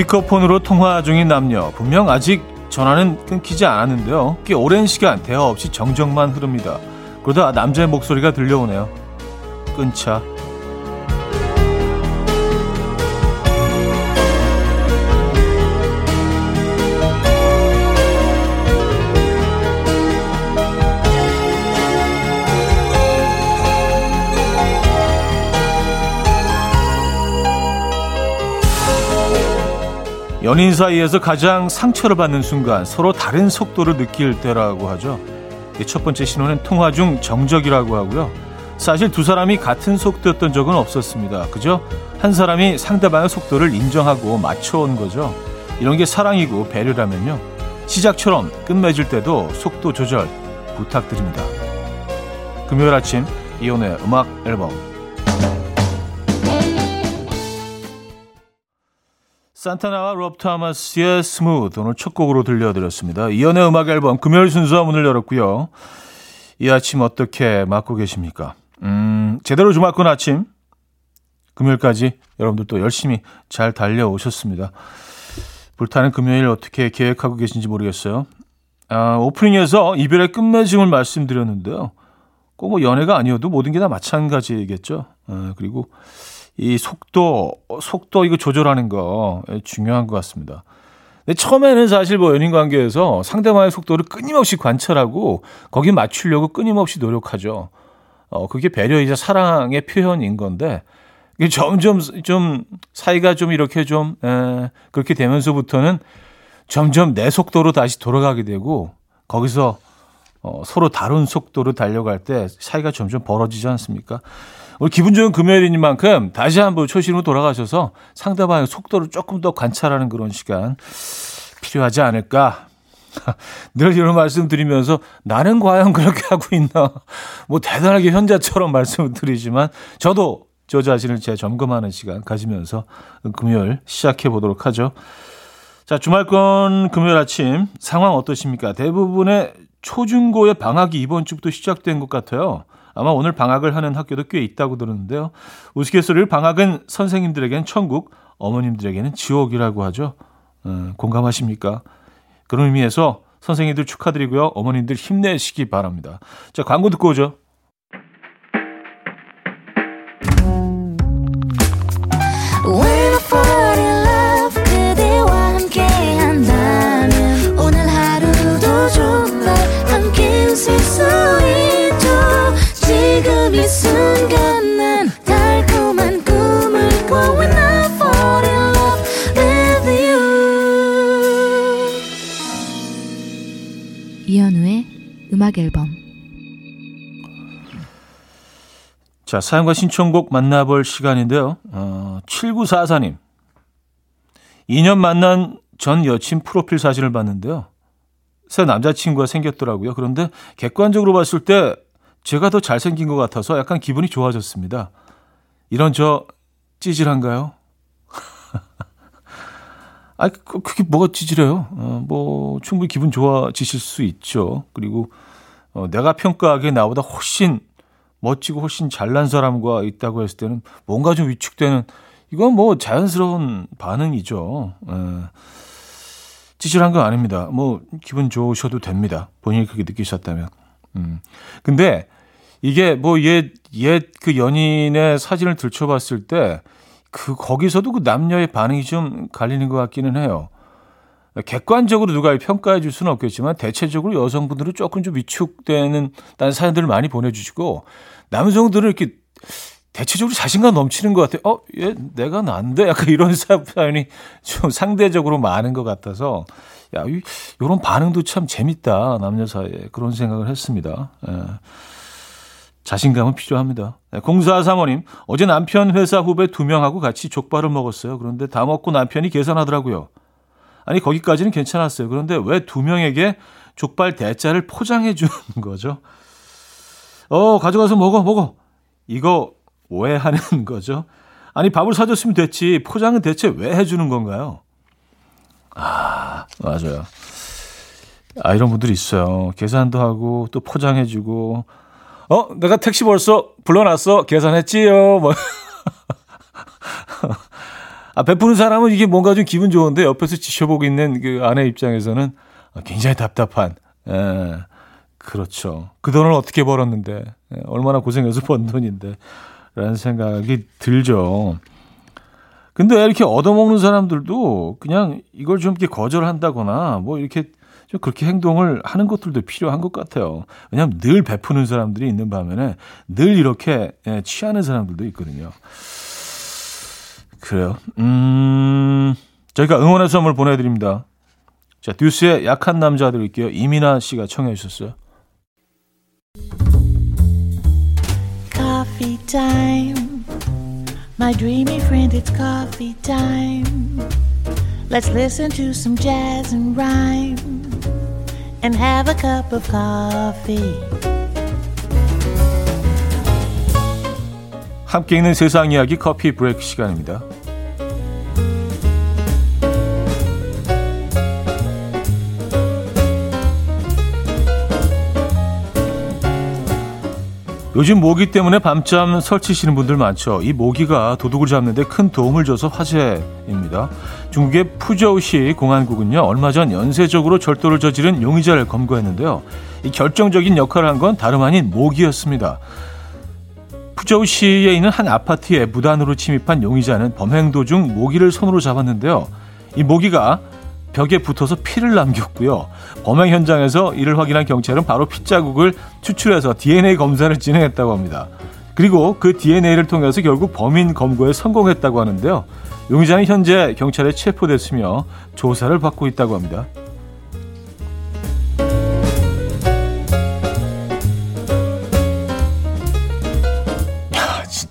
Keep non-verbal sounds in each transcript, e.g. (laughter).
스피커폰으로 통화 중인 남녀. 분명 아직 전화는 끊기지 않았는데요. 꽤 오랜 시간 대화 없이 정적만 흐릅니다. 그러다 남자의 목소리가 들려오네요. 끊자. 연인 사이에서 가장 상처를 받는 순간 서로 다른 속도를 느낄 때라고 하죠. 첫 번째 신호는 통화 중 정적이라고 하고요. 사실 두 사람이 같은 속도였던 적은 없었습니다. 그죠? 한 사람이 상대방의 속도를 인정하고 맞춰온 거죠. 이런 게 사랑이고 배려라면요. 시작처럼 끝맺을 때도 속도 조절 부탁드립니다. 금요일 아침 이혼의 음악 앨범 산타나와 롭 토마스의 Smooth 오늘 첫 곡으로 들려드렸습니다. 이현우의 음악 앨범 금요일 순서 문을 열었고요. 이 아침 어떻게 맞고 계십니까? 음, 제대로 주말권 아침 금요일까지 여러분들 또 열심히 잘 달려오셨습니다. 불타는 금요일 어떻게 계획하고 계신지 모르겠어요. 아, 오프닝에서 이별의 끝맺음을 말씀드렸는데요. 꼭 뭐 연애가 아니어도 모든 게 다 마찬가지겠죠. 아, 그리고 이 속도, 속도 이거 조절하는 거 중요한 것 같습니다. 근데 처음에는 사실 뭐 연인 관계에서 상대방의 속도를 끊임없이 관찰하고 거기 맞추려고 끊임없이 노력하죠. 어, 그게 배려이자 사랑의 표현인 건데, 이게 점점 좀 사이가 좀 이렇게 좀, 에, 그렇게 되면서부터는 점점 내 속도로 다시 돌아가게 되고, 거기서 어, 서로 다른 속도로 달려갈 때 사이가 점점 벌어지지 않습니까? 오늘 기분 좋은 금요일이니만큼 다시 한번 초심으로 돌아가셔서 상대방의 속도를 조금 더 관찰하는 그런 시간 필요하지 않을까. (laughs) 늘 이런 말씀 드리면서 나는 과연 그렇게 하고 있나. 뭐 대단하게 현자처럼 말씀을 드리지만 저도 저 자신을 제 점검하는 시간 가지면서 금요일 시작해 보도록 하죠. 자, 주말권 금요일 아침 상황 어떠십니까? 대부분의 초중고의 방학이 이번 주부터 시작된 것 같아요. 아마 오늘 방학을 하는 학교도 꽤 있다고 들었는데요. 우스갯소리를 방학은 선생님들에게는 천국, 어머님들에게는 지옥이라고 하죠. 어, 공감하십니까? 그런 의미에서 선생님들 축하드리고요. 어머님들 힘내시기 바랍니다. 자, 광고 듣고 오죠. 음악 앨범 자, 사연과 신청곡 만나볼 시간인데요. 어, 7944님. 2년 만난 전 여친 프로필 사진을 봤는데요. 새 남자친구가 생겼더라고요. 그런데 객관적으로 봤을 때 제가 더 잘생긴 것 같아서 약간 기분이 좋아졌습니다. 이런 저 찌질한가요? (laughs) 아, 그게 뭐가 찌질해요? 어, 뭐 충분히 기분 좋아지실 수 있죠. 그리고 어, 내가 평가하기에 나보다 훨씬 멋지고 훨씬 잘난 사람과 있다고 했을 때는 뭔가 좀 위축되는 이건 뭐 자연스러운 반응이죠. 에. 예. 찌질한 건 아닙니다. 뭐 기분 좋으셔도 됩니다. 본인이 그렇게 느끼셨다면. 음. 근데 이게 뭐옛옛 그 연인의 사진을 들춰봤을 때 그 거기서도 그 남녀의 반응이 좀 갈리는 것 같기는 해요. 객관적으로 누가 평가해 줄 수는 없겠지만 대체적으로 여성분들은 조금 좀 위축되는 다른 사연들을 많이 보내주시고 남성들은 이렇게 대체적으로 자신감 넘치는 것 같아요. 어, 얘 내가 난데 약간 이런 (laughs) 사연이 좀 상대적으로 많은 것 같아서 야, 이, 이런 반응도 참 재밌다 남녀 사이에 그런 생각을 했습니다. 예. 자신감은 필요합니다. 네, 공사 사모님 어제 남편 회사 후배 두 명하고 같이 족발을 먹었어요. 그런데 다 먹고 남편이 계산하더라고요. 아니 거기까지는 괜찮았어요. 그런데 왜 두 명에게 족발 대짜를 포장해 주는 (laughs) 거죠? 어 가져가서 먹어 먹어. 이거 왜 하는 (laughs) 거죠? 아니 밥을 사줬으면 됐지 포장은 대체 왜 해주는 건가요? 아 맞아요. 아 이런 분들이 있어요. 계산도 하고 또 포장해주고 어 내가 택시 벌써 불러놨어 계산했지요 뭐 (laughs) 아, 베푸는 사람은 이게 뭔가 좀 기분 좋은데 옆에서 지켜보고 있는 그 아내 입장에서는 굉장히 답답한, 예, 그렇죠. 그 돈을 어떻게 벌었는데, 예, 얼마나 고생해서 번 돈인데, 라는 생각이 들죠. 근데 이렇게 얻어먹는 사람들도 그냥 이걸 좀 이렇게 거절한다거나 뭐 이렇게 좀 그렇게 행동을 하는 것들도 필요한 것 같아요. 왜냐하면 늘 베푸는 사람들이 있는 반면에 늘 이렇게 예, 취하는 사람들도 있거든요. 그래요. 음, 저희가 응원의 선물 보내드립니다. 자, 듀스의 약한 남자 들을게요. 이민아 씨가 청해 주셨어요. Coffee time. My dreamy friend, it's coffee time. Let's listen to some jazz and rhyme and have a cup of coffee. 함께 있는 세상 이야기 커피 브레이크 시간입니다. 요즘 모기 때문에 밤잠 설치시는 분들 많죠. 이 모기가 도둑을 잡는데 큰 도움을 줘서 화제입니다. 중국의 푸저우시 공안국은요, 얼마 전 연쇄적으로 절도를 저지른 용의자를 검거했는데요. 이 결정적인 역할을 한 건 다름 아닌 모기였습니다. 푸저우시에 있는 한 아파트에 무단으로 침입한 용의자는 범행 도중 모기를 손으로 잡았는데요. 이 모기가 벽에 붙어서 피를 남겼고요. 범행 현장에서 이를 확인한 경찰은 바로 핏자국을 추출해서 DNA 검사를 진행했다고 합니다. 그리고 그 DNA를 통해서 결국 범인 검거에 성공했다고 하는데요. 용의자는 현재 경찰에 체포됐으며 조사를 받고 있다고 합니다.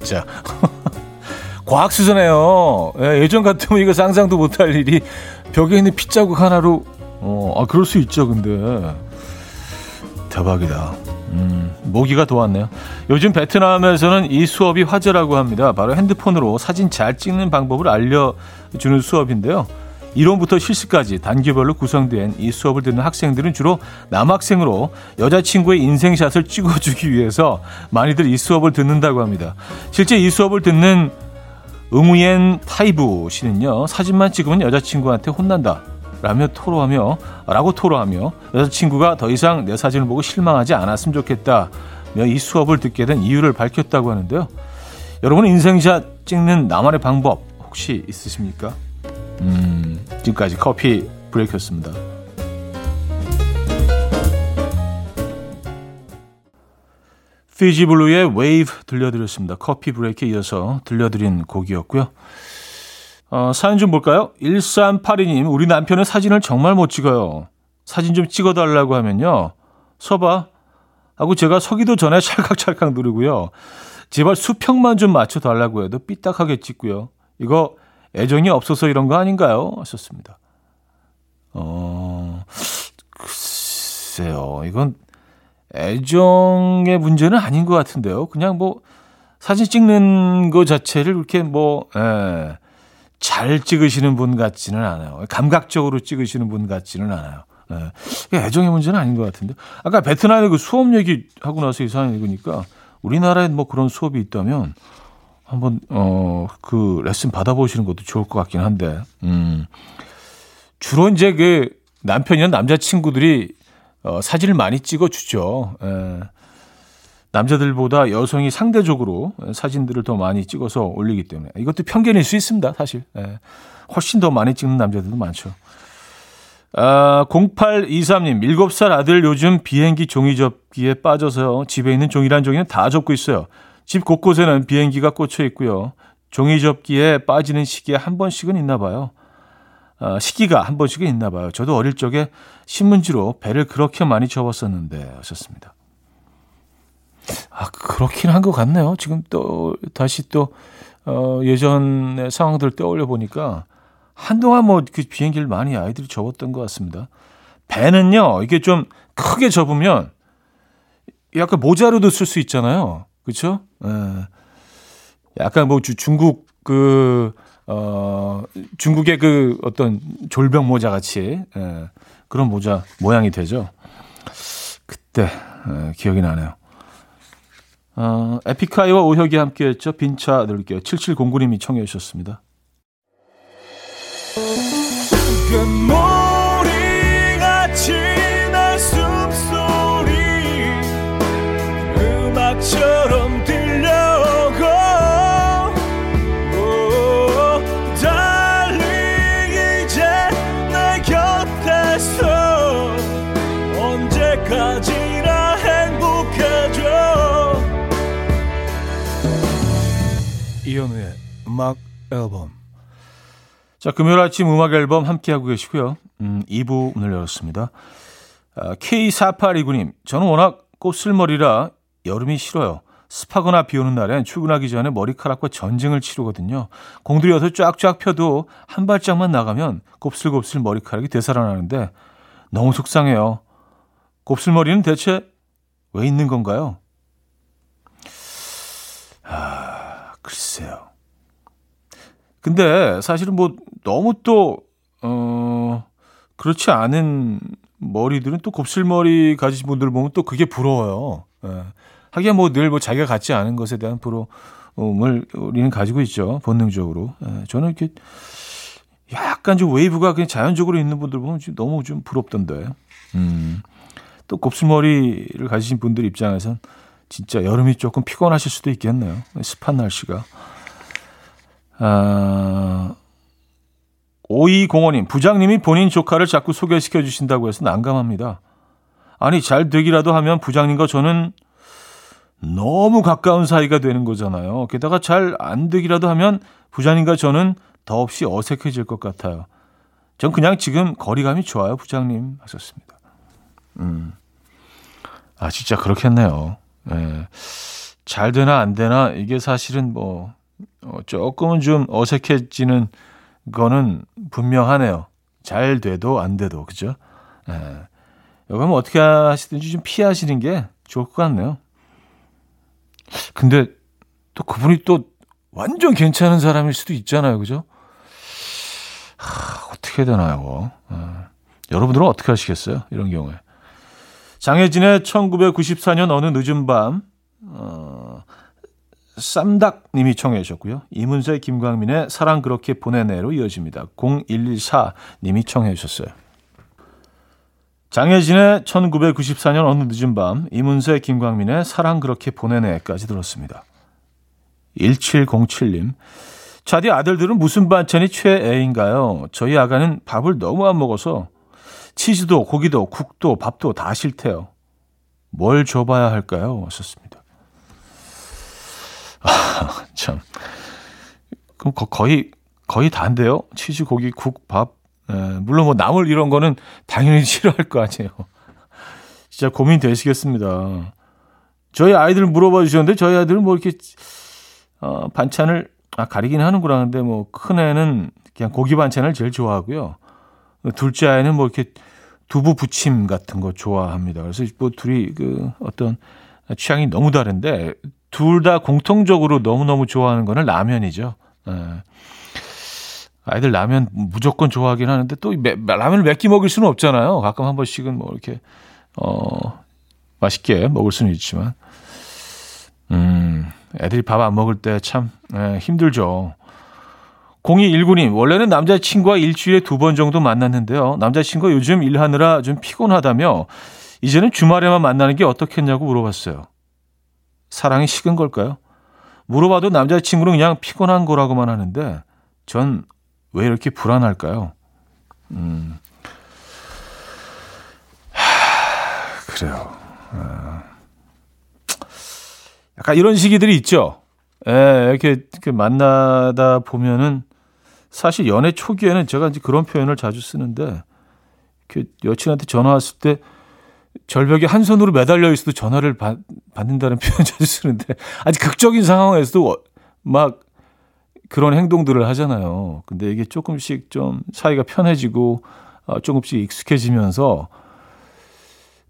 진짜. (laughs) 과학수준이에요. 예, 예전 같으면 이거 상상도 못할 일이 벽에 있는 핏자국 하나로 어, 아 그럴 수 있죠. 근데 대박이다. 음, 모기가 도왔네요. 요즘 베트남에서는 이 수업이 화제라고 합니다. 바로 핸드폰으로 사진 잘 찍는 방법을 알려주는 수업인데요. 이론부터 실습까지 단계별로 구성된 이 수업을 듣는 학생들은 주로 남학생으로 여자친구의 인생샷을 찍어주기 위해서 많이들 이 수업을 듣는다고 합니다. 실제 이 수업을 듣는 응우옌 타이부 씨는요, 사진만 찍으면 여자친구한테 혼난다. 라며 토로하며, 라고 토로하며, 여자친구가 더 이상 내 사진을 보고 실망하지 않았으면 좋겠다. 이 수업을 듣게 된 이유를 밝혔다고 하는데요. 여러분은 인생샷 찍는 나만의 방법 혹시 있으십니까? 음, 지금까지 커피 브레이크였습니다. 피지 블루의 웨이브 들려드렸습니다. 커피 브레이크에 이어서 들려드린 곡이었고요. 어, 사연 좀 볼까요? 1382님, 우리 남편은 사진을 정말 못 찍어요. 사진 좀 찍어달라고 하면요. 서봐. 하고 제가 서기도 전에 (laughs) 찰칵찰칵 누르고요. 제발 수평만 좀 맞춰달라고 해도 삐딱하게 찍고요. 이거 애정이 없어서 이런 거 아닌가요? 하셨습니다. 어, 글쎄요. 이건 애정의 문제는 아닌 것 같은데요. 그냥 뭐 사진 찍는 거 자체를 그렇게 뭐, 예, 잘 찍으시는 분 같지는 않아요. 감각적으로 찍으시는 분 같지는 않아요. 예, 애정의 문제는 아닌 것 같은데. 아까 베트남의 그 수업 얘기하고 나서 이상하게 읽으니까 우리나라에 뭐 그런 수업이 있다면 한번, 어, 그 레슨 받아보시는 것도 좋을 것 같긴 한데, 음. 주로 이제 그 남편이나 남자친구들이 어, 사진을 많이 찍어 주죠. 에, 예. 남자들보다 여성이 상대적으로 사진들을 더 많이 찍어서 올리기 때문에 이것도 편견일 수 있습니다. 사실 에, 예. 훨씬 더 많이 찍는 남자들도 많죠. 아, 0823님, 7살 아들 요즘 비행기 종이 접기에 빠져서요. 집에 있는 종이란 종이는 다 접고 있어요. 집 곳곳에는 비행기가 꽂혀 있고요. 종이 접기에 빠지는 시기에 한 번씩은 있나 봐요. 어, 시기가 한 번씩은 있나 봐요. 저도 어릴 적에 신문지로 배를 그렇게 많이 접었었는데 하셨습니다. 아 그렇긴 한 것 같네요. 지금 또 다시 또 어, 예전의 상황들을 떠올려 보니까 한동안 뭐 그 비행기를 많이 아이들이 접었던 것 같습니다. 배는요 이게 좀 크게 접으면 약간 모자로도 쓸 수 있잖아요. 그렇죠? 예. 약간 뭐 중국 그 어, 중국의 그 어떤 졸병 모자 같이 예, 그런 모자 모양이 되죠. 그때 예, 기억이 나네요. 어, 에픽하이와 오혁이 함께했죠. 빈차 들을게요. 7709님이 청해 주셨습니다. 음악 앨범 자, 금요일 아침 음악 앨범 함께하고 계시고요. 음, 2부 문을 열었습니다. 아, K4829님, 저는 워낙 곱슬머리라 여름이 싫어요. 습하거나 비 오는 날엔 출근하기 전에 머리카락과 전쟁을 치르거든요. 공들여서 쫙쫙 펴도 한 발짝만 나가면 곱슬곱슬 머리카락이 되살아나는데 너무 속상해요. 곱슬머리는 대체 왜 있는 건가요? 아, 글쎄요. 근데 사실은 뭐 너무 또, 어, 그렇지 않은 머리들은 또 곱슬머리 가지신 분들 보면 또 그게 부러워요. 예. 하기야 뭐 늘 뭐 자기가 갖지 않은 것에 대한 부러움을 우리는 가지고 있죠. 본능적으로. 예. 저는 이렇게 약간 좀 웨이브가 그냥 자연적으로 있는 분들 보면 좀 너무 좀 부럽던데. 음. 또 곱슬머리를 가지신 분들 입장에선 진짜 여름이 조금 피곤하실 수도 있겠네요. 습한 날씨가. 아, 5205님, 부장님이 본인 조카를 자꾸 소개시켜 주신다고 해서 난감합니다. 아니, 잘 되기라도 하면 부장님과 저는 너무 가까운 사이가 되는 거잖아요. 게다가 잘 안 되기라도 하면 부장님과 저는 더없이 어색해질 것 같아요. 전 그냥 지금 거리감이 좋아요, 부장님. 하셨습니다. 음. 아, 진짜 그렇겠네요. 예. 잘 되나 안 되나, 이게 사실은 뭐, 어, 조금은 좀 어색해지는 거는 분명하네요. 잘 돼도 안 돼도 그죠? 예. 이거는 어떻게 하시든지 좀 피하시는 게 좋을 것 같네요. 근데 또 그분이 또 완전 괜찮은 사람일 수도 있잖아요, 그죠? 하, 어떻게 되나요? 예. 여러분들은 어떻게 하시겠어요? 이런 경우에. 장혜진의 1994년 어느 늦은 밤, 어, 쌈닭님이 청해 주셨고요. 이문세, 김광민의 사랑 그렇게 보내네로 이어집니다. 0114님이 청해 주셨어요. 장혜진의 1994년 어느 늦은 밤, 이문세, 김광민의 사랑 그렇게 보내네까지 들었습니다. 1707님. 자디 아들들은 무슨 반찬이 최애인가요? 저희 아가는 밥을 너무 안 먹어서 치즈도 고기도 국도 밥도 다 싫대요. 뭘 줘봐야 할까요? 하셨습니다. 아, (laughs) 참. 그럼 거의, 거의 다인데요? 치즈, 고기, 국, 밥. 에, 예, 물론 뭐 나물 이런 거는 당연히 (laughs) 싫어할 거 아니에요. 진짜 고민 되시겠습니다. 저희 아이들 물어봐 주셨는데 저희 아이들은 뭐 이렇게 어, 반찬을 아 가리긴 하는구나. 근데 뭐 큰 애는 그냥 고기 반찬을 제일 좋아하고요. 둘째 아이는 뭐 이렇게 두부 부침 같은 거 좋아합니다. 그래서 뭐 둘이 그 어떤 취향이 너무 다른데 둘 다 공통적으로 너무너무 좋아하는 거는 라면이죠. 예. 아이들 라면 무조건 좋아하긴 하는데 또 라면을 몇 끼 먹을 수는 없잖아요. 가끔 한 번씩은 뭐 이렇게 어 맛있게 먹을 수는 있지만 음 애들이 밥 안 먹을 때참 예, 힘들죠. 0219님, 원래는 남자친구와 일주일에 두 번 정도 만났는데요. 남자친구가 요즘 일하느라 좀 피곤하다며 이제는 주말에만 만나는 게 어떻겠냐고 물어봤어요. 사랑이 식은 걸까요? 물어봐도 남자친구는 그냥 피곤한 거라고만 하는데 전 왜 이렇게 불안할까요? 음. 하, 그래요. 아. 약간 이런 시기들이 있죠. 예, 이렇게, 이렇게 만나다 보면은 사실 연애 초기에는 제가 이제 그런 표현을 자주 쓰는데 그 여친한테 전화 왔을 때 절벽에 한 손으로 매달려 있어도 전화를 받, 받는다는 (laughs) 표현 자주 쓰는데 아주 극적인 상황에서도 막 그런 행동들을 하잖아요. 근데 이게 조금씩 좀 사이가 편해지고 어, 조금씩 익숙해지면서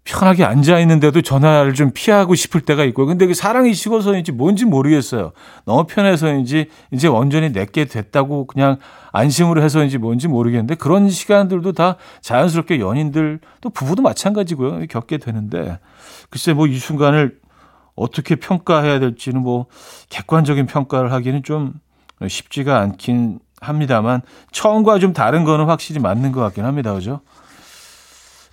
편하게 앉아 있는데도 전화를 좀 피하고 싶을 때가 있고 근데 그 사랑이 식어서인지 뭔지 모르겠어요. 너무 편해서인지 이제 완전히 내게 됐다고 그냥 안심으로 해서인지 뭔지 모르겠는데 그런 시간들도 다 자연스럽게 연인들 또 부부도 마찬가지고요. 겪게 되는데 글쎄 뭐 이 순간을 어떻게 평가해야 될지는 뭐 객관적인 평가를 하기는 좀 쉽지가 않긴 합니다만 처음과 좀 다른 거는 확실히 맞는 것 같긴 합니다. 그죠?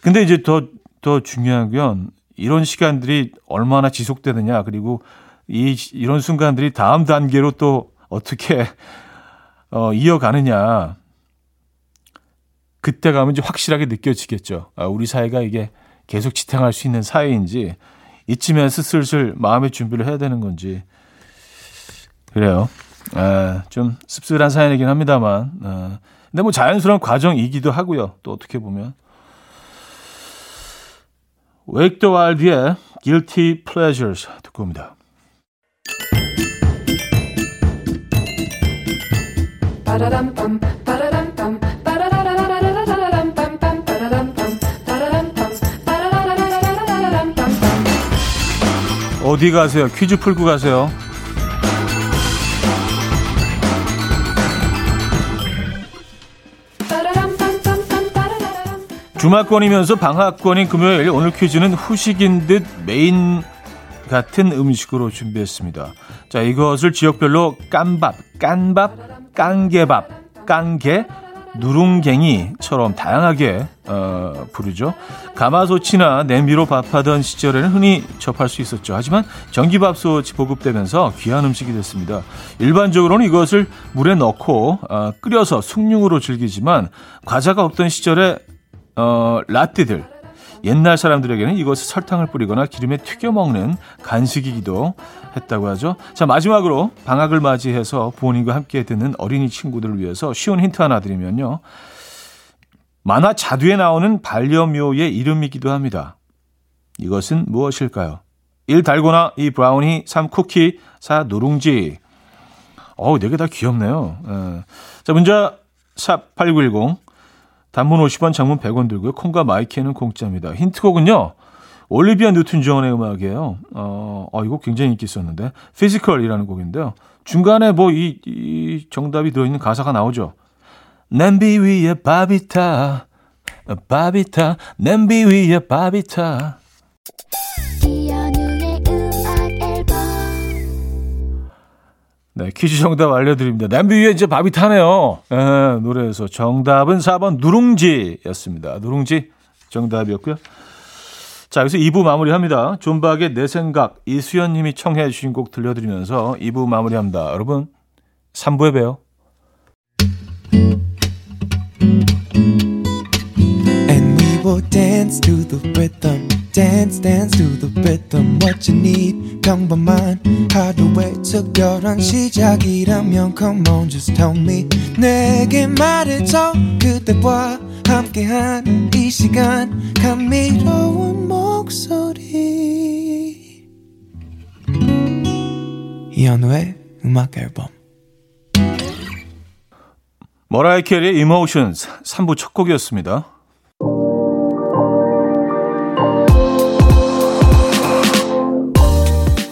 근데 이제 더, 더 중요한 건 이런 시간들이 얼마나 지속되느냐 그리고 이, 이런 순간들이 다음 단계로 또 어떻게 어, 이어가느냐. 그때 가면 이제 확실하게 느껴지겠죠. 아, 우리 사이가 이게 계속 지탱할 수 있는 사이인지 이쯤에서 슬슬 마음의 준비를 해야 되는 건지 그래요. 아, 좀 씁쓸한 사연이긴 합니다만, 아, 근데 뭐 자연스러운 과정이기도 하고요. 또 어떻게 보면 웨이크 더 와일드의 Guilty Pleasures 듣고 옵니다. 어디 가세요? 퀴즈 풀고 가세요. 주말권이면서 방학권인 금요일 오늘 퀴즈는 후식인 듯 메인 같은 음식으로 준비했습니다. 자, 이것을 지역별로 깐밥, 깐밥, 깐개밥, 깐개, 누룽갱이처럼 다양하게 어, 부르죠. 가마솥이나 냄비로 밥하던 시절에는 흔히 접할 수 있었죠. 하지만 전기밥솥이 보급되면서 귀한 음식이 됐습니다. 일반적으로는 이것을 물에 넣고 어, 끓여서 숭늉으로 즐기지만 과자가 없던 시절에 어, 라떼들 옛날 사람들에게는 이것을 설탕을 뿌리거나 기름에 튀겨 먹는 간식이기도 했다고 하죠. 자, 마지막으로 방학을 맞이해서 부모님과 함께 듣는 어린이 친구들을 위해서 쉬운 힌트 하나 드리면요. 만화 자두에 나오는 반려묘의 이름이기도 합니다. 이것은 무엇일까요? 1. 달고나, 2. 브라우니, 3. 쿠키, 4. 누룽지. 어우, 네개 다 귀엽네요. 에. 자, 문자 샵 8910. 단문 50원, 장문 100원 들고요. 콩과 마이케이는 공짜입니다. 힌트곡은요. 올리비아 뉴튼 존의 음악이에요. 어, 어, 이거 굉장히 인기 있었는데. Physical이라는 곡인데요. 중간에 뭐 이 이 정답이 들어 있는 가사가 나오죠. 냄비 위에 바비타, 바비타, 냄비 위에 바비타. 네, 퀴즈 정답 알려드립니다. 냄비 위에 이제 밥이 타네요. 예, 노래에서 정답은 4번 누룽지였습니다. 누룽지 정답이었고요. 자, 여기서 2부 마무리합니다. 존박의 내 생각 이수연 님이 청해 주신 곡 들려드리면서 2부 마무리합니다. 여러분, 3부에 봬요. And we will dance to the rhythm. Dance dance to the rhythm what you need. 평범한 하루의 특별한 시작이라면 come on just tell me. 내게 말해줘 그대와 함께한 이 시간. 감미로운 목소리. 이현우의 음악 앨범. 머라이 캐리의 Emotions 3부 첫 곡이었습니다.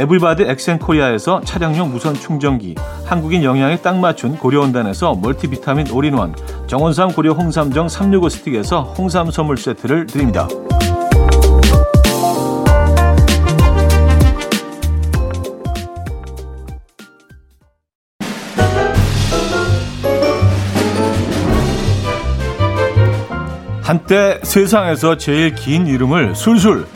에블바드 엑센코리아에서 차량용 무선 충전기, 한국인 영양에 딱 맞춘 고려원단에서 멀티비타민 올인원, 정원삼 고려 홍삼정 365 스틱에서 홍삼 선물 세트를 드립니다. 한때 세상에서 제일 긴 이름을 술술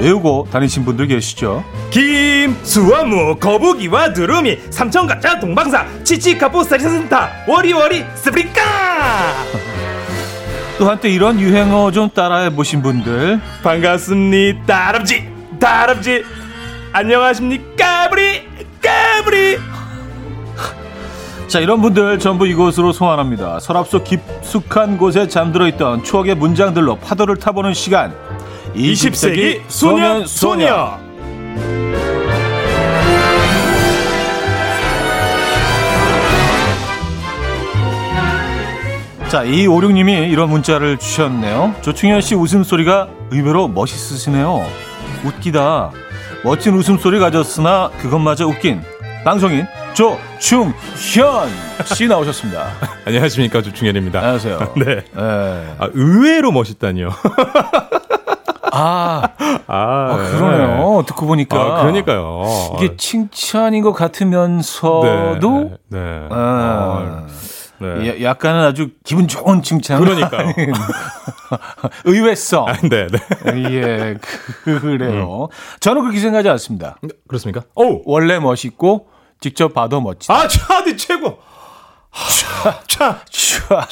외우고 다니신 분들 계시죠? 김, 수화무, 거북이와 두루미, 삼천가짜, 동방사, 치치카포 사리사센타, 워리워리, 스프리카! (laughs) 또 한때 이런 유행어 좀 따라해 보신 분들. 반갑습니다 다람쥐 다람쥐 안녕하십니까 까불이 까불이 자 이런 분들 전부 이곳으로 소환합니다. 서랍 속 깊숙한 곳에 잠들어 있던 추억의 문장들로 파도를 타보는 시간 20세기 소년 소녀 자, 이오륙님이 이런 문자를 주셨네요. 조충현 씨 웃음소리가 의외로 멋있으시네요. 웃기다. 멋진 웃음소리 가졌으나 그것마저 웃긴 방송인 조충현 씨 나오셨습니다. (laughs) 안녕하십니까 조충현입니다 안녕하세요. (laughs) 네 네. 아, 의외로 멋있다니요 (laughs) 아, 아, 아, 그러네요. 듣고 보니까. 아, 그러니까요 이게 칭찬인 것 같으면서도 네, 네, 네. 아, 네. 야- 약간은 아주 기분 좋은 칭찬. 그러니까요. (laughs) 의외성. 네, 네. 예, 그래요. 저는 그렇게 생각하지 않습니다. 그렇습니까? 오! 원래 멋있고 직접 봐도 멋지다. 아, 차디 최고! 차! 슈아.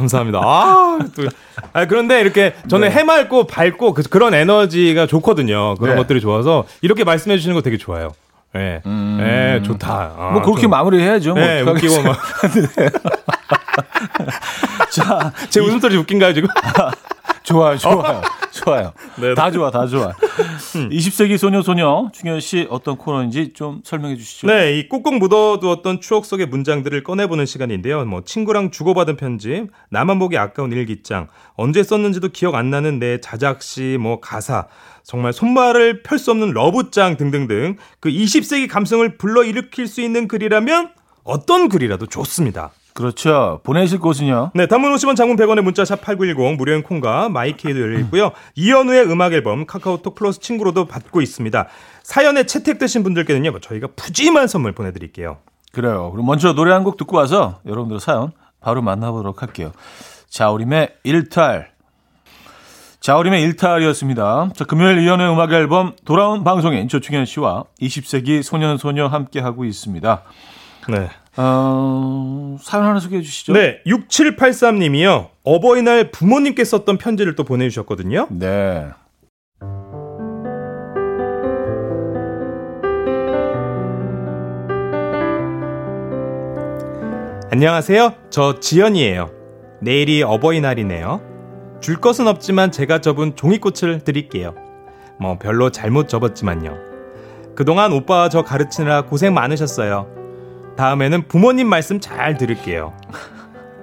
감사합니다. 아, 또. 아, 그런데 이렇게 저는 네. 해맑고 밝고 그, 런 에너지가 좋거든요. 그런 네. 것들이 좋아서 이렇게 말씀해 주시는 거 되게 좋아요. 예. 예, 좋다. 아, 뭐 그렇게 좀- 마무리해야죠. 뭐 네, 웃기고 어떡하겠어요. 막. (laughs) (laughs) 자, 제 웃음소리 웃긴가요, 지금? (laughs) 좋아요, 좋아요, 좋아요. 네. 다 좋아, 다 좋아. 20세기 소녀 소녀 중현 씨 어떤 코너인지 좀 설명해 주시죠. 네, 이 꾹꾹 묻어두었던 추억 속의 문장들을 꺼내보는 시간인데요. 뭐 친구랑 주고받은 편지, 나만 보기 아까운 일기장, 언제 썼는지도 기억 안 나는 내 자작시, 뭐 가사, 정말 손발을 펼 수 없는 러브장 등등등 그 20세기 감성을 불러 일으킬 수 있는 글이라면 어떤 글이라도 좋습니다. 그렇죠. 보내실 곳은요. 네, 단문 50원 장문 100원의 문자 샵 8910 무료인 콩과 마이케이도 열려 있고요. 이현우의 음악 앨범 카카오톡 플러스 친구로도 받고 있습니다. 사연에 채택되신 분들께는요. 뭐 저희가 푸짐한 선물 보내 드릴게요. 그래요. 그럼 먼저 노래 한 곡 듣고 와서 여러분들 사연 바로 만나보도록 할게요. 자우림의 일탈. 자우림의 일탈이었습니다. 자, 금요일 이연의 음악 앨범 돌아온 방송인 조충현 씨와 20세기 소년 소녀 함께 하고 있습니다. 네. 어, 사연 하나 소개해 주시죠. 네, 6783님이요. 어버이날 부모님께 썼던 편지를 또 보내주셨거든요. 네. 안녕하세요. 저 지연이에요. 내일이 어버이날이네요. 줄 것은 없지만 제가 접은 종이꽃을 드릴게요. 뭐 별로 잘못 접었지만요. 그동안 오빠와 저 가르치느라 고생 많으셨어요. 다음에는 부모님 말씀 잘 들을게요.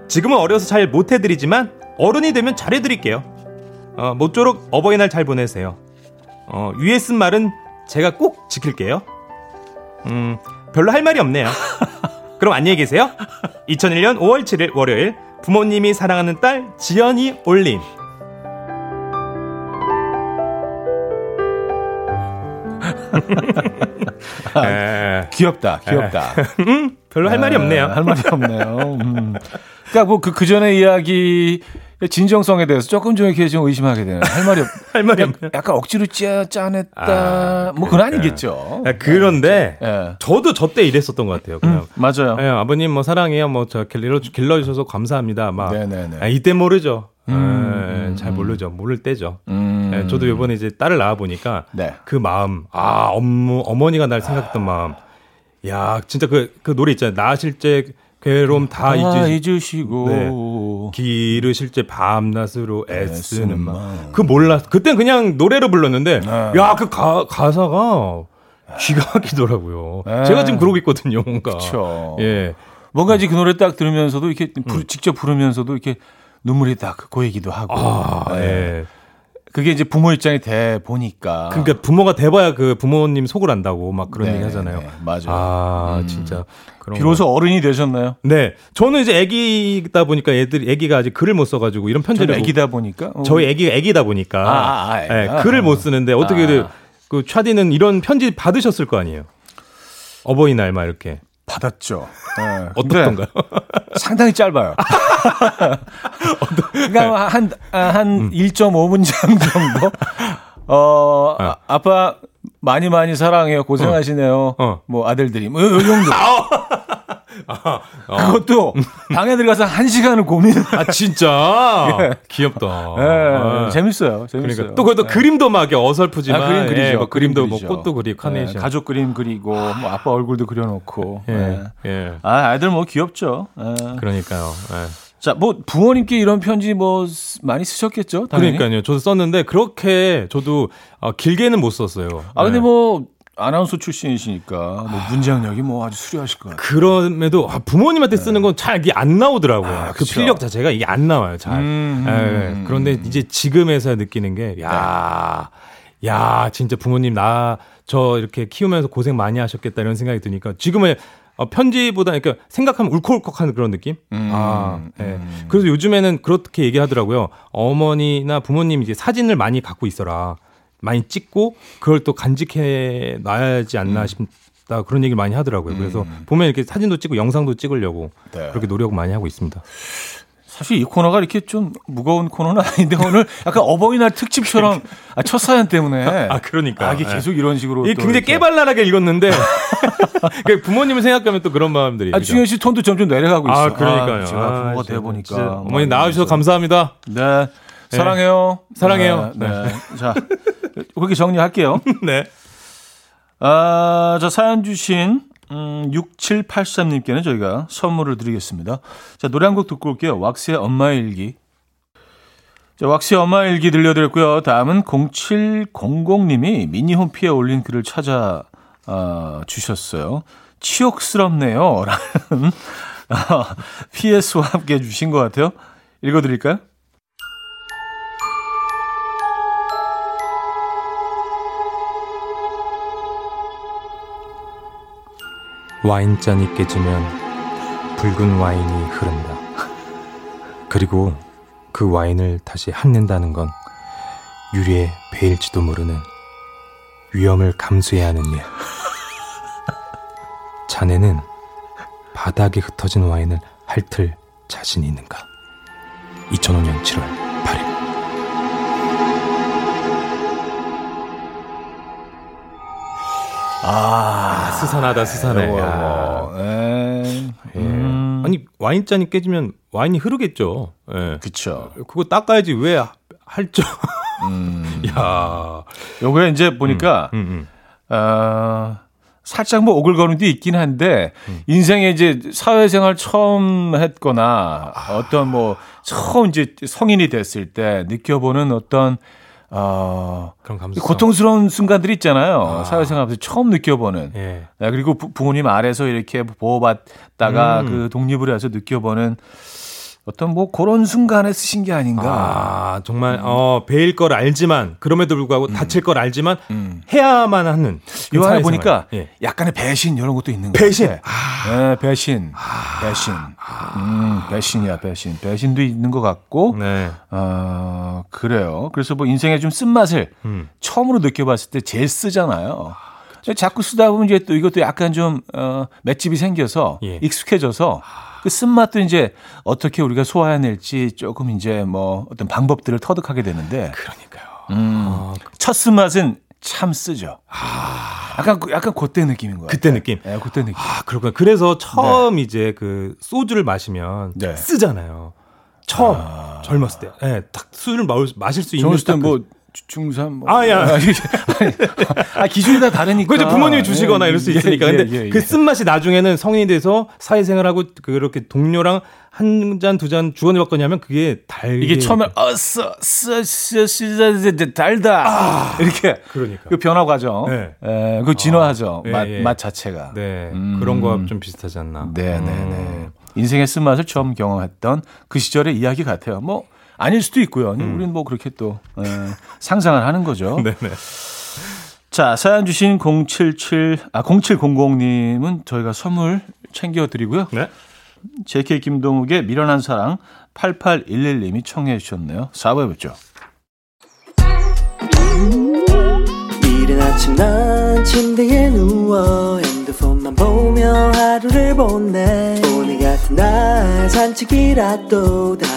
지금은 어려서 잘 못해드리지만 어른이 되면 잘해드릴게요. 어, 모쪼록 어버이날 잘 보내세요. 어, 위에 쓴 말은 제가 꼭 지킬게요. 음, 별로 할 말이 없네요. 그럼 안녕히 계세요. 2001년 5월 7일 월요일 부모님이 사랑하는 딸 지연이 올림. 에, 귀엽다, 귀엽다. (laughs) 별로 할 말이 네, 없네요. 할 말이 없네요. 음. (laughs) 그러니까 뭐 그, 그 전에 이야기 진정성에 대해서 조금 좀 이렇게 좀 의심하게 되는 할 말이 없. (laughs) 할 말이 없네요. 약간 억지로 짜 짜냈다. 아, 뭐 그건 그러니까. 아니겠죠. 아, 그런데 예. 저도 저 때 이랬었던 것 같아요. 그냥 맞아요. 예, 아버님 뭐 사랑해요. 뭐저 길러 길러 주셔서 감사합니다. 막. 아, 이때 모르죠. 음, 예, 잘 모르죠. 모를 때죠. 음. 예, 저도 이번에 이제 딸을 낳아 보니까 네. 그 마음, 아 엄무 어머니가 날 생각했던 마음, 야 진짜 그그 노래 있잖아요. 낳으실 때 괴로움 다 아, 잊으시, 잊으시고. 기르실 때 밤낮으로 애쓰는 애쓰는 마음. 그 몰라. 그땐 그냥 노래로 불렀는데, 네. 야그 가사가 기가 막히더라고요. 네. 제가 지금 그러고 있거든요, 뭔가. 그쵸. 예. 뭔가 이제 그 노래 딱 들으면서도 이렇게 부르- 직접 부르면서도 이렇게 눈물이 딱 고이기도 하고. 아, 네. 예. 그게 이제 부모 입장이 돼 보니까. 그러니까 부모가 돼봐야 그 부모님 속을 안다고 막 그런 네, 얘기 하잖아요. 네, 맞아요. 아, 음. 진짜. 비로소 어른이 되셨나요? 거. 네. 저는 이제 애기다 보니까 애들, 애기가 아직 글을 못 써가지고 이런 편지를. 못- 애기다 보니까. 어, 저희 애기가 애기다 보니까. 아, 아, 아, 예, 애가. 글을 못 쓰는데 어떻게 아. 그 차디는 이런 편지 받으셨을 거 아니에요. 어버이날 막 이렇게. 받았죠. (laughs) 네. 어떻던가요? 상당히 짧아요. (laughs) (laughs) 그러니까 한, 한 1.5문장 정도? (laughs) 어, 어. 아, 아빠 많이 많이 사랑해요. 고생하시네요. 어. 뭐 아들들이. 뭐, 이 정도. (laughs) 아, 어. 그것도 방에 들어가서 한 시간을 고민. 아 진짜 예. 귀엽다. 예, 아. 재밌어요. 재밌어요. 그러니까 또 그것도 예. 그림도 막 어설프지만 아, 그림 그리죠. 예, 뭐 그림도 뭐 꽃도 그리고 카네이션. 예, 가족 그림 그리고 뭐 아빠 얼굴도 그려놓고. 예. 예. 아 아이들 뭐 귀엽죠. 그러니까요. 자, 뭐 부모님께 이런 편지 뭐 많이 쓰셨겠죠? 당연히? 그러니까요. 저도 썼는데 그렇게 저도 어, 길게는 못 썼어요. 아 근데 뭐 아나운서 출신이시니까 뭐 문장력이 뭐 아주 수려하실 것 같아요. 그럼에도 아, 부모님한테 쓰는 건 잘 이게 안 나오더라고요. 아, 그 필력 자체가 이게 안 나와요. 잘. 음, 음, 음, 그런데 이제 지금에서 느끼는 게 야, 네. 야 진짜 부모님 나 저 이렇게 키우면서 고생 많이 하셨겠다 이런 생각이 드니까 지금은 어, 편지보다 그러니까 생각하면 울컥울컥하는 그런 느낌. 음, 아, 예. 네. 음. 그래서 요즘에는 그렇게 얘기하더라고요. 어머니나 부모님 이제 사진을 많이 갖고 있어라. 많이 찍고 그걸 또 간직해 놔야지 않나 음. 싶다 그런 얘기를 많이 하더라고요. 그래서 음. 보면 이렇게 사진도 찍고 영상도 찍으려고 네. 그렇게 노력 많이 하고 있습니다. 사실 이 코너가 이렇게 좀 무거운 코너는 아닌데 오늘 약간 어버이날 특집처럼 (laughs) 아, 첫 사연 때문에 아 그러니까 아, 이게 계속 네. 이런 식으로 굉장히 이렇게. 깨발랄하게 읽었는데 (laughs) 그 부모님을 생각하면 또 그런 마음들이 아 중현 씨 톤도 점점 내려가고 있어. 아 그러니까요. 아, 제가 부모가 아, 돼 보니까 어머니 나와주셔서 감사합니다. 네. 사랑해요. 네. 사랑해요. 네. 네. (laughs) 자, 그렇게 정리할게요. 네. 아, 자, 사연 주신, 음, 6783님께는 저희가 선물을 드리겠습니다. 자, 노래 한 곡 듣고 올게요. 왁스의 엄마의 일기. 자, 왁스의 엄마의 일기 들려드렸고요. 다음은 0700님이 미니 홈피에 올린 글을 찾아, 어, 주셨어요. 치욕스럽네요. (laughs) 라는, PS와 함께 해주신 것 같아요. 읽어드릴까요? 와인잔이 깨지면 붉은 와인이 흐른다. 그리고 그 와인을 다시 핥는다는 건 유리에 베일지도 모르는 위험을 감수해야 하는 일. 자네는 바닥에 흩어진 와인을 핥을 자신이 있는가? 2005년 7월 아, 스산하다, 스산해. 뭐, 예. 음. 아니, 와인잔이 깨지면 와인이 흐르겠죠. 예. 그쵸. 그거 닦아야지 왜 할죠? 음. (laughs) 야 요거에 이제 보니까, 음, 음, 음. 어, 살짝 뭐 오글거림도 있긴 한데, 음. 인생에 이제 사회생활 처음 했거나, 아. 어떤 뭐, 처음 이제 성인이 됐을 때 느껴보는 어떤 어, 그런 감수 고통스러운 순간들이 있잖아요. 아. 사회생활에서 처음 느껴보는. 예. 네, 그리고 부, 모님 아래서 이렇게 보호받다가 음. 그 독립을 해서 느껴보는 어떤 뭐 그런 순간에 쓰신 게 아닌가. 아, 정말 음. 어 배일 걸 알지만 그럼에도 불구하고 음. 다칠 걸 알지만 음. 해야만 하는. 이 안에 보니까 예. 약간의 배신 이런 것도 있는 거예요. 배신. 아. 네, 배신. 아. 배신. 아. 음, 배신이야, 배신. 배신도 있는 것 같고. 네. 어, 그래요. 그래서 뭐 인생의 좀 쓴맛을 음. 처음으로 느껴봤을 때 제일 쓰잖아요. 아, 자꾸 쓰다 보면 이제 또 이것도 약간 좀 어, 맷집이 생겨서 예. 익숙해져서 아. 그 쓴맛도 이제 어떻게 우리가 소화해낼지 조금 이제 뭐 어떤 방법들을 터득하게 되는데. 그러니까요. 음, 아, 첫 쓴맛은 참 쓰죠. 아. 약간 약간 그때 느낌인 거예요. 그때 느낌. 네, 그때 느낌. 아, 그렇구나. 그래서 처음 네. 이제 그 소주를 마시면 네. 쓰잖아요. 처음 아. 젊었을 때. 예, 네, 딱 술을 마실 수 있는 때뭐 중3 뭐. 아, 야. (laughs) 아, 기준이 다 다르니까. 그죠 부모님이 주시거나 예, 이럴 수 있으니까. 예, 근데 예, 예, 그 쓴맛이 나중에는 성인이 돼서 사회생활하고 그렇게 동료랑 한 잔, 두 잔 주원을 받거냐면 그게 달 이게 처음에 어써 쓰쓰쓰 달다. 아, 이렇게. 그러니까. 그 변화 과정. 네. 에, 그 진화하죠. 아, 맛, 맛 자체가. 네. 음. 그런 거와 좀 비슷하지 않나. 네, 네, 네. 음. 인생의 쓴맛을 처음 경험했던 그 시절의 이야기 같아요. 뭐 아닐 수도 있고요. 음. 우리는 뭐 그렇게 또 에, 상상을 하는 거죠. (laughs) 네네. 자, 사연 주신 077, 아, 0700님은 저희가 선물 챙겨드리고요. 네. JK 김동욱의 미련한 사랑 8811님이 청해 주셨네요. 4부에 뵙죠. 이른 아침 난 침대에 누워 핸드폰만 보며 하루를 보내 오늘 같은 날 산책이라도 다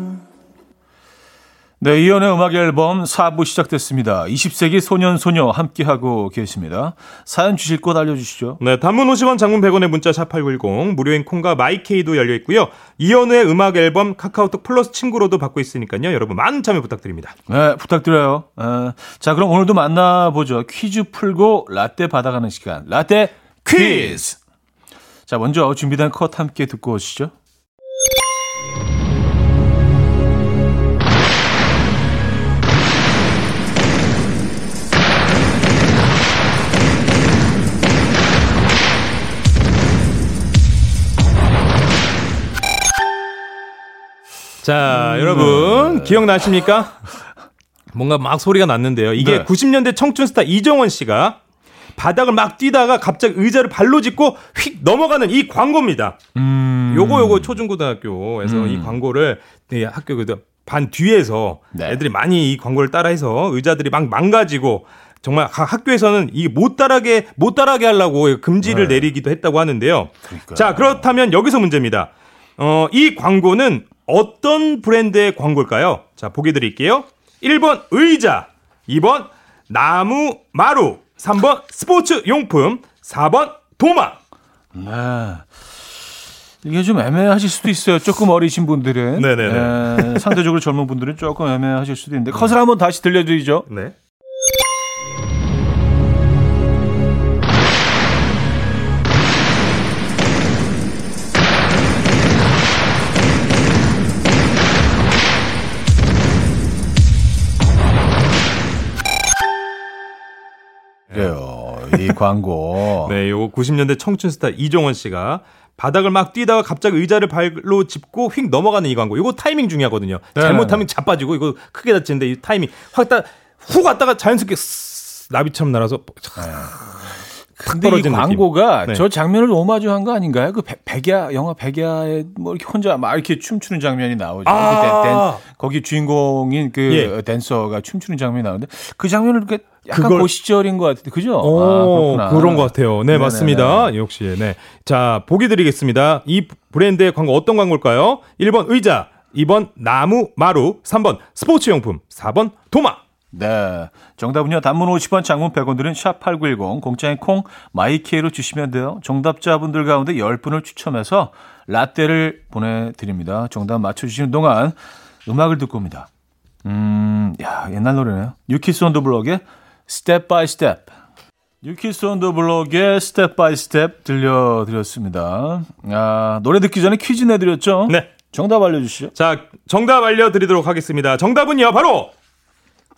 네, 이연의 음악 앨범 4부 시작됐습니다. 20세기 소년 소녀 함께하고 계십니다. 사연 주실 곳 알려주시죠. 네, 단문 50원, 장문 100원의 문자 샵8910 무료인 콩과 마이케이도 열려 있고요. 이현우의 음악 앨범 카카오톡 플러스 친구로도 받고 있으니까요. 여러분 많은 참여 부탁드립니다. 네, 부탁드려요. 에, 자, 그럼 오늘도 만나보죠. 퀴즈 풀고 라떼 받아가는 시간. 라떼 퀴즈! 자, 먼저 준비된 컷 함께 듣고 오시죠. 자, 여러분 기억나십니까? 뭔가 막 소리가 났는데요. 이게 네. 90년대 청춘 스타 이정원 씨가 바닥을 막 뛰다가 갑자기 의자를 발로 짚고 휙 넘어가는 이 광고입니다. 음. 요거 요거 초중고등학교에서 이 광고를 네, 학교 그반 뒤에서 네. 애들이 많이 이 광고를 따라해서 의자들이 막 망가지고 정말 각 학교에서는 이 못 따라게 못 따라게 하려고 금지를 네. 내리기도 했다고 하는데요. 그러니까요. 자, 그렇다면 여기서 문제입니다. 어, 이 광고는 어떤 브랜드의 광고일까요? 자, 보기 드릴게요. 1번 의자, 2번 나무 마루, 3번 스포츠 용품, 4번 도마. 네. 이게 좀 애매하실 수도 있어요. 조금 어리신 분들은. 네네네. 에, 상대적으로 젊은 분들은 조금 애매하실 수도 있는데 컷을 한번 다시 들려드리죠. 네. 광고. 네, 요거 90년대 청춘 스타 이종원 씨가 바닥을 막 뛰다가 갑자기 의자를 발로 짚고 휙 넘어가는 이 광고. 이거 타이밍 중요하거든요. 네. 잘못하면 자빠지고 이거 크게 다치는데 이 타이밍 확딱후 갔다가 자연스럽게 스스 나비처럼 날아서 근데 이 광고가 네. 저 장면을 오마주한 거 아닌가요? 그 백- 백야 영화 백야에 뭐 이렇게 혼자 막 이렇게 춤추는 장면이 나오죠. 아. 그 댄- 댄- 거기 주인공인 그 예. 댄서가 춤추는 장면이 나오는데 그 장면을 이렇게 약간 그걸- 그 시절인 것 같은데 그죠? 오, 아. 그런 것 같아요. 네, 네네네. 맞습니다. 역시, 네. 자, 보기 드리겠습니다. 이 브랜드의 광고 어떤 광고일까요? 1번 의자, 2번 나무 마루, 3번 스포츠용품, 4번 도마. 네. 정답은요. 단문 50원, 장문 100원 들은 샵8910 공짜인 콩 마이케이로 주시면 돼요. 정답자분들 가운데 10분을 추첨해서 라떼를 보내 드립니다. 정답 맞춰 주시는 동안 음악을 듣고 옵니다. 음, 야, 옛날 노래네요. New Kids on the Block의 Step by Step. New Kids on the Block의 Step by Step 들려 드렸습니다. 아, 노래 듣기 전에 퀴즈 내 드렸죠? 네. 정답 알려 주시죠. 자, 정답 알려 드리도록 하겠습니다. 정답은요, 바로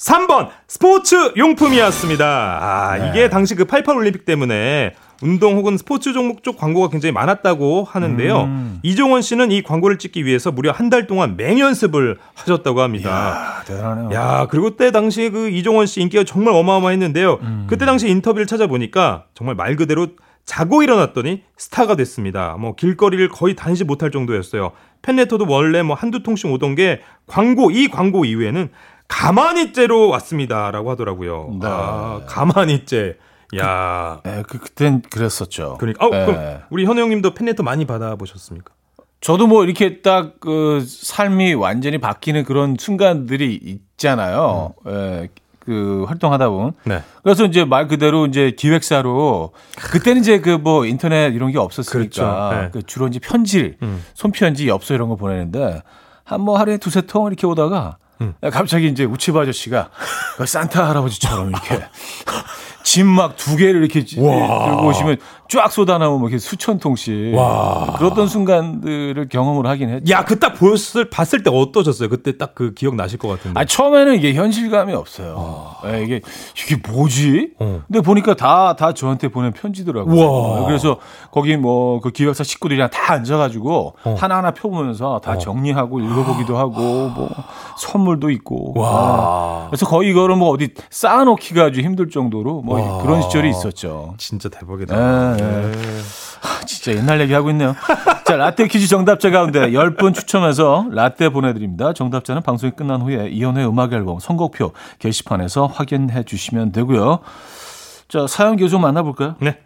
3번 스포츠 용품이었습니다. 아, 네. 이게 당시 그 88 올림픽 때문에 운동 혹은 스포츠 종목 쪽 광고가 굉장히 많았다고 하는데요. 음. 이종원 씨는 이 광고를 찍기 위해서 무려 한 달 동안 맹연습을 하셨다고 합니다. 아, 대단하네요. 야, 그리고 때 당시에 그 이종원 씨 인기가 정말 어마어마했는데요. 음. 그때 당시 인터뷰를 찾아보니까 정말 말 그대로 자고 일어났더니 스타가 됐습니다. 뭐 길거리를 거의 다니지 못할 정도였어요. 팬레터도 원래 뭐 한두 통씩 오던 게 광고 이 광고 이후에는 가만히째로 왔습니다라고 하더라고요. 네. 아, 가만히째. 야. 네, 그, 그땐 그랬었죠. 그러니까 어, 네. 그럼 우리 현우 형님도 팬레터 많이 받아 보셨습니까? 저도 뭐 이렇게 딱 그 삶이 완전히 바뀌는 그런 순간들이 있잖아요. 예, 그 활동하다 보면. 네. 그래서 이제 말 그대로 이제 기획사로 그때는 이제 그 뭐 인터넷 이런 게 없었으니까 그렇죠. 네. 그 주로 이제 편지, 음. 손편지, 엽서 이런 거 보내는데 한 뭐 하루에 두세 통 이렇게 오다가 음. 갑자기 이제 우치부 아저씨가 그 산타 할아버지처럼 이렇게 (laughs) 짐 막 두 개를 이렇게 지- 들고 오시면 쫙 쏟아나오면 뭐 이렇게 수천 통씩 와. 그랬던 순간들을 경험을 하긴 했죠. 야, 그 딱 보였을 봤을 때 어떠셨어요? 그때 딱 그 기억 나실 것 같은데. 아 처음에는 이게 현실감이 없어요. 예, 이게 이게 뭐지? 어. 근데 보니까 다 다 저한테 보낸 편지더라고요. 우와. 그래서 거기 뭐 그 기획사 식구들이랑 다 앉아가지고 어. 하나 하나 펴보면서 다 정리하고 읽어보기도 하고 뭐 선물도 있고. 와. 아, 그래서 거의 이거를 뭐 어디 쌓아놓기가 아주 힘들 정도로 뭐 와. 그런 시절이 있었죠. 진짜 대박이다. 네, 네. 진짜 옛날 얘기 하고 있네요. 자, 라떼 퀴즈 정답자 가운데 10분 추첨해서 라떼 보내드립니다. 정답자는 방송이 끝난 후에 이연의 음악 앨범 선곡표 게시판에서 확인해 주시면 되고요. 자, 사연 계속 만나볼까요? 네.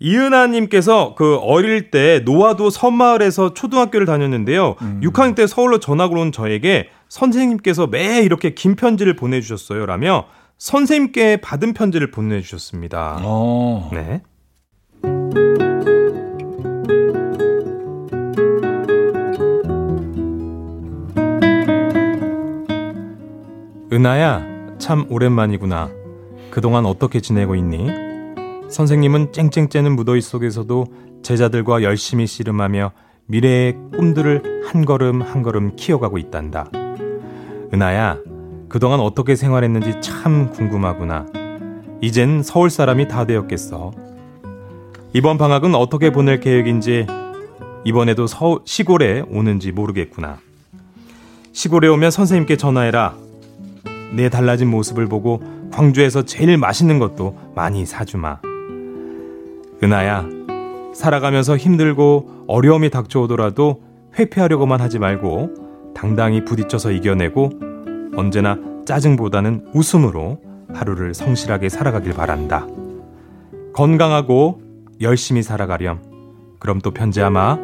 이은하님께서 그 어릴 때 노화도 섬마을에서 초등학교를 다녔는데요. 음. 6학년 때 서울로 전학을 온 저에게 선생님께서 매일 이렇게 긴 편지를 보내주셨어요. 라며 선생님께 받은 편지를 보내주셨습니다. 어. 네. 은하야, 참 오랜만이구나. 그동안 어떻게 지내고 있니? 선생님은 쨍쨍째는 무더위 속에서도 제자들과 열심히 씨름하며 미래의 꿈들을 한 걸음 한 걸음 키워가고 있단다. 은하야, 그동안 어떻게 생활했는지 참 궁금하구나. 이젠 서울 사람이 다 되었겠어. 이번 방학은 어떻게 보낼 계획인지 이번에도 서, 시골에 오는지 모르겠구나. 시골에 오면 선생님께 전화해라. 내 달라진 모습을 보고 광주에서 제일 맛있는 것도 많이 사주마. 은하야, 살아가면서 힘들고 어려움이 닥쳐오더라도 회피하려고만 하지 말고 당당히 부딪혀서 이겨내고 언제나 짜증보다는 웃음으로 하루를 성실하게 살아가길 바란다. 건강하고 열심히 살아가렴. 그럼 또 편지하마.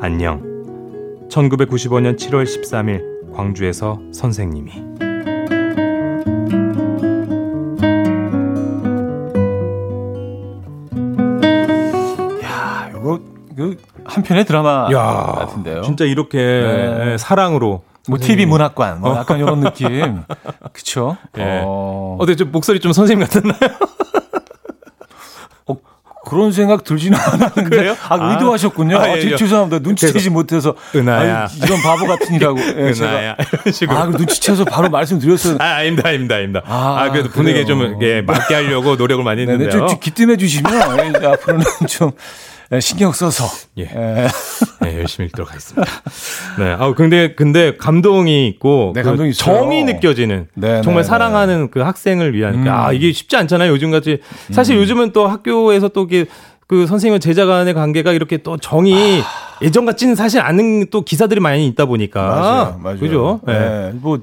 안녕. 1995년 7월 13일 광주에서 선생님이. 그 한편의 드라마 같은데요. 진짜 이렇게 네. 사랑으로 뭐 TV 문학관 뭐 약간 이런 느낌. (laughs) 그쵸? 예. 어, 어때 좀 목소리 좀 선생님 같았나요? (laughs) 어, 그런 생각 들지는 않았는데. 그래요? 아, 아. 의도하셨군요. 아, 아, 예, 예. 죄송합니다. 눈치채지 못해서. 은하야. 아유, 이런 바보 같은 이라고. (laughs) 예. 은하야 이런 식으로. 아, 그 눈치채서 바로 말씀드렸어요. 아, 아닙니다, 아닙니다, 아닙니다. 아, 아, 그래도 분위기에 그래요. 좀 예, 맞게 하려고 노력을 많이 네네, 했는데요. 좀, 좀 기뜸해 주시면 예, 앞으로는 좀 예, 신경 써서. 예. 예. 네, 열심히 읽도록 하겠습니다. 네, 아 근데 근데 감동이 있고 네, 그 감동이 있어요. 정이 느껴지는 네, 정말 네, 사랑하는 그 학생을 위한 음. 아 이게 쉽지 않잖아요. 요즘 같이 사실 요즘은 또 학교에서 또 이게 그 선생님과 제자 간의 관계가 이렇게 또 정이 예전 같지는 사실 않은 또 기사들이 많이 있다 보니까 맞아요. 맞아요. 그죠? 네. 네. 뭐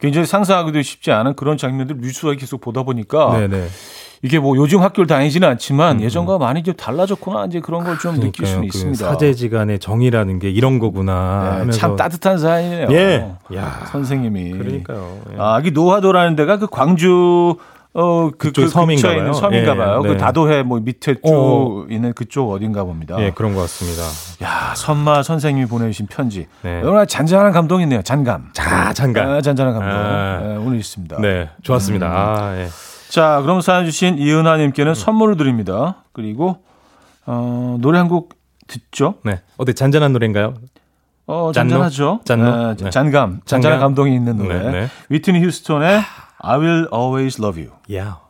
굉장히 상상하기도 쉽지 않은 그런 장면들 뉴스에 계속 보다 보니까 네, 네. 이게 뭐 요즘 학교를 다니지는 않지만 예전과 많이 좀 달라졌구나 이제 그런 걸 좀 느낄 수는 그 있습니다. 사제지간의 정이라는 게 이런 거구나. 네, 참 따뜻한 사이네요. 예. 야. 선생님이. 그러니까요. 예. 아, 이 노하도라는 데가 그 광주 어, 그, 그 섬인가 있는. 섬인가 예, 봐요. 네. 그 다도해 뭐 밑에 쭉 어. 있는 그쪽 어딘가 봅니다. 예, 그런 것 같습니다. 야, 선마 선생님이 보내주신 편지. 네. 오늘 잔잔한 감동이 있네요. 잔감. 자, 잠깐. 아, 잔잔한 감동. 아. 네, 오늘 있습니다. 네, 좋았습니다. 음. 아, 예. 자, 그럼 사연 주신 이은하님께는 선물을 드립니다. 그리고 어, 노래 한 곡 듣죠. 네. 어때 잔잔한 노래인가요? 어? 잔잔하죠. 짠노? 네, 네. 잔감, 잔잔한? 감동이 있는 노래. 네, 네. 위트니 휴스톤의 I Will Always Love You. 야.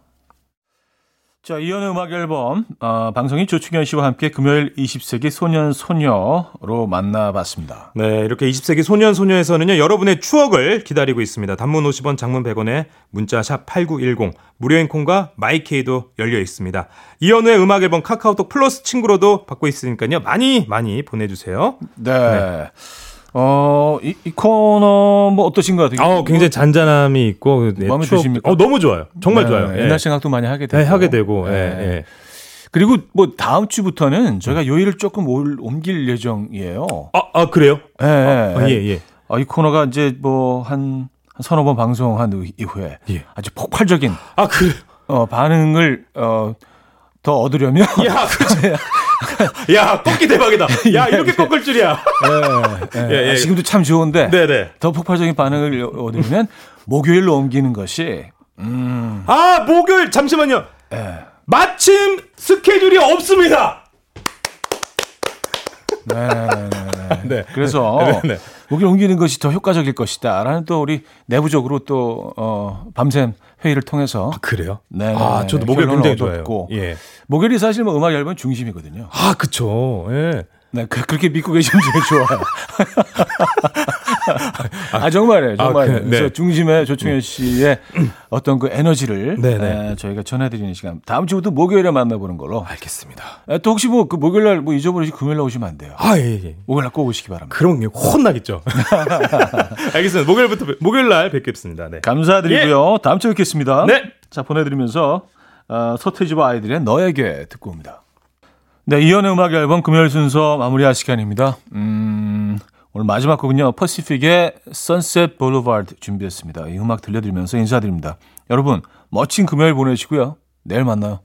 자, 이연의 음악 앨범 어, 방송인 조충현 씨와 함께 금요일 20세기 소년 소녀로 만나봤습니다. 네, 이렇게 20세기 소년 소녀에서는요. 여러분의 추억을 기다리고 있습니다. 단문 50원, 장문 100원에 문자 샵 8910 무료인 콩과 마이케이도 열려 있습니다. 이연의 음악 앨범 카카오톡 플러스 친구로도 받고 있으니까요. 많이 많이 보내 주세요. 네. 어, 이, 이 코너 뭐 어떠신 것 같아요? 어, 굉장히 잔잔함이 있고 네, 마음에 추억- 드십니까? 어, 너무 좋아요. 정말 네, 좋아요. 예. 옛날 생각도 많이 하게 되고. 네, 하게 되고. 네. 예, 예. 그리고 뭐 다음 주부터는 저희가 요일을 조금 올- 옮길 예정이에요. 아, 아 그래요? 예, 예. 아, 예, 예. 아, 이 코너가 이제 뭐한 서너 번 방송한 후- 이후에 예. 아주 폭발적인 아, 그래. 어, 반응을 어, 더 얻으려면 야, (laughs) 그치. 야, 꺾기 대박이다. (laughs) 야, 이렇게 꺾을 줄이야. 예, 예. (laughs) 예, 예. 아, 지금도 참 좋은데 네네. 더 폭발적인 반응을 얻으려면 목요일로 옮기는 것이 음, 아, 목요일, 잠시만요. 예. 마침 스케줄이 없습니다. 네, 네, 네. 네. 그래서 (laughs) 네, 네. 목요일 옮기는 것이 더 효과적일 것이다라는 또 우리 내부적으로 또 어, 밤샘 회의를 통해서 그래요? 네, 아, 네, 저도 네. 목요일 굉장히. 얻었고. 예. 목요일이 사실 뭐 음악 앨범 중심이거든요. 아, 그쵸. 예. 네, 그, 그렇게 믿고 계시면 제일 좋아요. (laughs) 아, 정말이에요. 정말. 아, 그, 요 네. 그래서 중심에 조충현 씨의 어떤 그 에너지를 네, 네. 에, 저희가 전해드리는 시간. 다음 주부터 목요일에 만나보는 걸로. 알겠습니다. 에, 또 혹시 뭐 그 목요일 날 뭐 잊어버리시 금요일 날 오시면 안 돼요. 아, 예, 예. 목요일 날 꼭 오시기 바랍니다. 게 혼나겠죠. (laughs) 알겠습니다. 목요일부터, 뵙- 목요일 날 뵙겠습니다. 네. 감사드리고요. 다음 주에 뵙겠습니다. 네. 자, 보내드리면서 어, 서태지와 아이들의 너에게 듣고 옵니다. 네, 이연의 음악 앨범 금요일 순서 마무리할 시간입니다. 음, 오늘 마지막 곡은요. 퍼시픽의 Sunset Boulevard 준비했습니다. 이 음악 들려드리면서 인사드립니다. 여러분, 멋진 금요일 보내시고요. 내일 만나요.